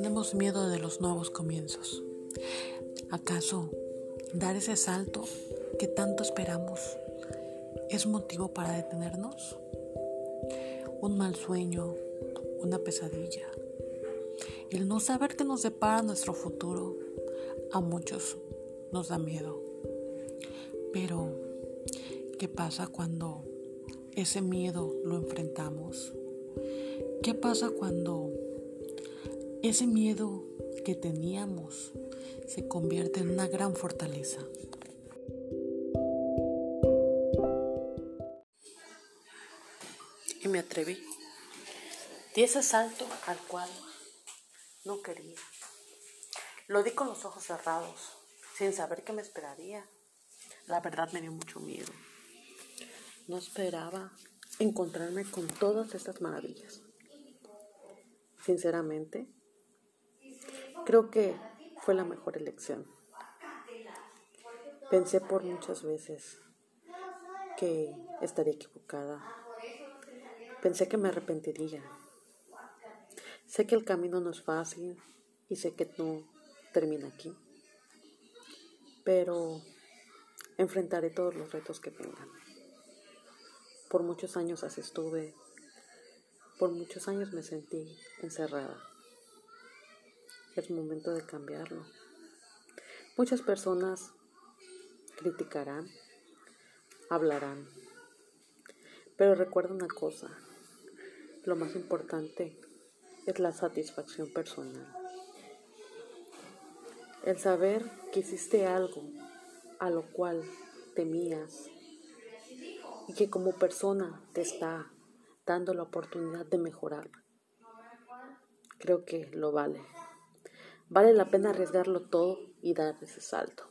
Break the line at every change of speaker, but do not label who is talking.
Tenemos miedo de los nuevos comienzos. ¿Acaso dar ese salto que tanto esperamos es motivo para detenernos? Un mal sueño, una pesadilla. El no saber qué nos depara nuestro futuro a muchos nos da miedo. Pero, ¿qué pasa cuando ese miedo lo enfrentamos? ¿Qué pasa cuando ese miedo que teníamos se convierte en una gran fortaleza. Y me atreví. Di ese salto al cual no quería. Lo di con los ojos cerrados, sin saber qué me esperaría. La verdad me dio mucho miedo. No esperaba encontrarme con todas estas maravillas. Sinceramente, Creo que fue la mejor elección. Pensé por muchas veces que estaría equivocada. Pensé que me arrepentiría. Sé que el camino no es fácil y sé que no termina aquí. Pero enfrentaré todos los retos que vengan. Por muchos años así estuve. Por muchos años me sentí encerrada es momento de cambiarlo. Muchas personas criticarán, hablarán, pero recuerda una cosa, lo más importante es la satisfacción personal. El saber que hiciste algo a lo cual temías y que como persona te está dando la oportunidad de mejorar. Creo que lo vale. Vale la pena arriesgarlo todo y dar ese salto.